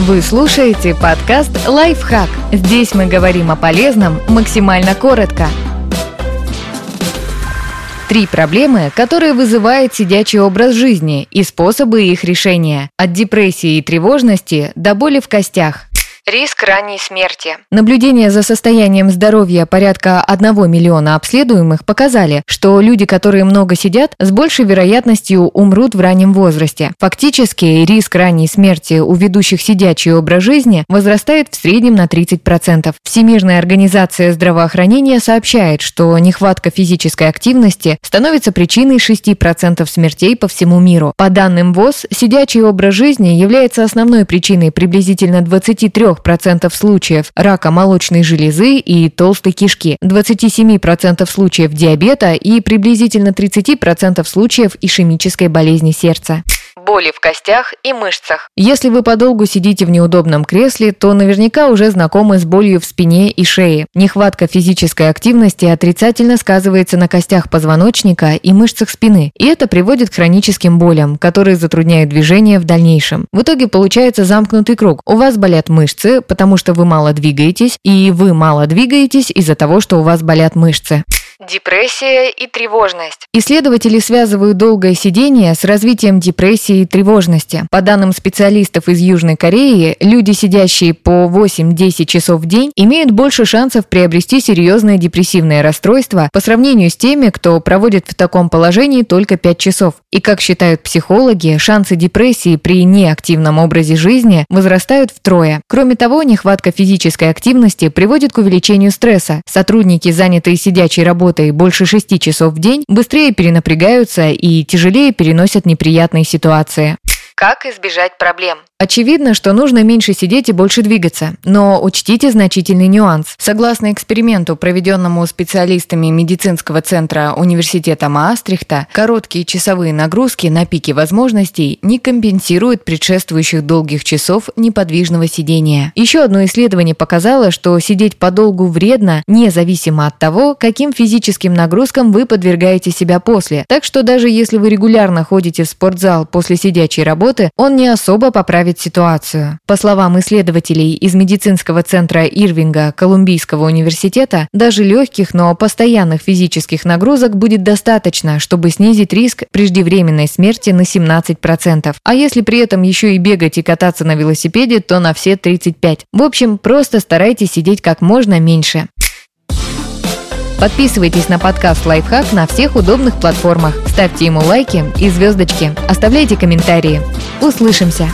Вы слушаете подкаст «Лайфхак». Здесь мы говорим о полезном максимально коротко. Три проблемы, которые вызывает сидячий образ жизни и способы их решения. От депрессии и тревожности до боли в костях. Риск ранней смерти. Наблюдения за состоянием здоровья порядка 1 миллиона обследуемых показали, что люди, которые много сидят, с большей вероятностью умрут в раннем возрасте. Фактически, риск ранней смерти у ведущих сидячий образ жизни возрастает в среднем на 30%. Всемирная организация здравоохранения сообщает, что нехватка физической активности становится причиной 6% смертей по всему миру. По данным ВОЗ, сидячий образ жизни является основной причиной приблизительно 23 3% случаев рака молочной железы и толстой кишки, 27% случаев диабета и приблизительно 30% случаев ишемической болезни сердца боли в костях и мышцах. Если вы подолгу сидите в неудобном кресле, то наверняка уже знакомы с болью в спине и шее. Нехватка физической активности отрицательно сказывается на костях позвоночника и мышцах спины, и это приводит к хроническим болям, которые затрудняют движение в дальнейшем. В итоге получается замкнутый круг. У вас болят мышцы, потому что вы мало двигаетесь, и вы мало двигаетесь из-за того, что у вас болят мышцы. Депрессия и тревожность. Исследователи связывают долгое сидение с развитием депрессии и тревожности. По данным специалистов из Южной Кореи, люди, сидящие по 8-10 часов в день, имеют больше шансов приобрести серьезное депрессивное расстройство по сравнению с теми, кто проводит в таком положении только 5 часов. И, как считают психологи, шансы депрессии при неактивном образе жизни возрастают втрое. Кроме того, нехватка физической активности приводит к увеличению стресса. Сотрудники, занятые сидячей работой, работой больше 6 часов в день, быстрее перенапрягаются и тяжелее переносят неприятные ситуации. Как избежать проблем? Очевидно, что нужно меньше сидеть и больше двигаться, но учтите значительный нюанс. Согласно эксперименту, проведенному специалистами медицинского центра университета Маастрихта, короткие часовые нагрузки на пике возможностей не компенсируют предшествующих долгих часов неподвижного сидения. Еще одно исследование показало, что сидеть подолгу вредно, независимо от того, каким физическим нагрузкам вы подвергаете себя после. Так что даже если вы регулярно ходите в спортзал после сидячей работы, он не особо поправит исправить ситуацию. По словам исследователей из медицинского центра Ирвинга Колумбийского университета, даже легких, но постоянных физических нагрузок будет достаточно, чтобы снизить риск преждевременной смерти на 17%. А если при этом еще и бегать и кататься на велосипеде, то на все 35%. В общем, просто старайтесь сидеть как можно меньше. Подписывайтесь на подкаст «Лайфхак» на всех удобных платформах. Ставьте ему лайки и звездочки. Оставляйте комментарии. Услышимся!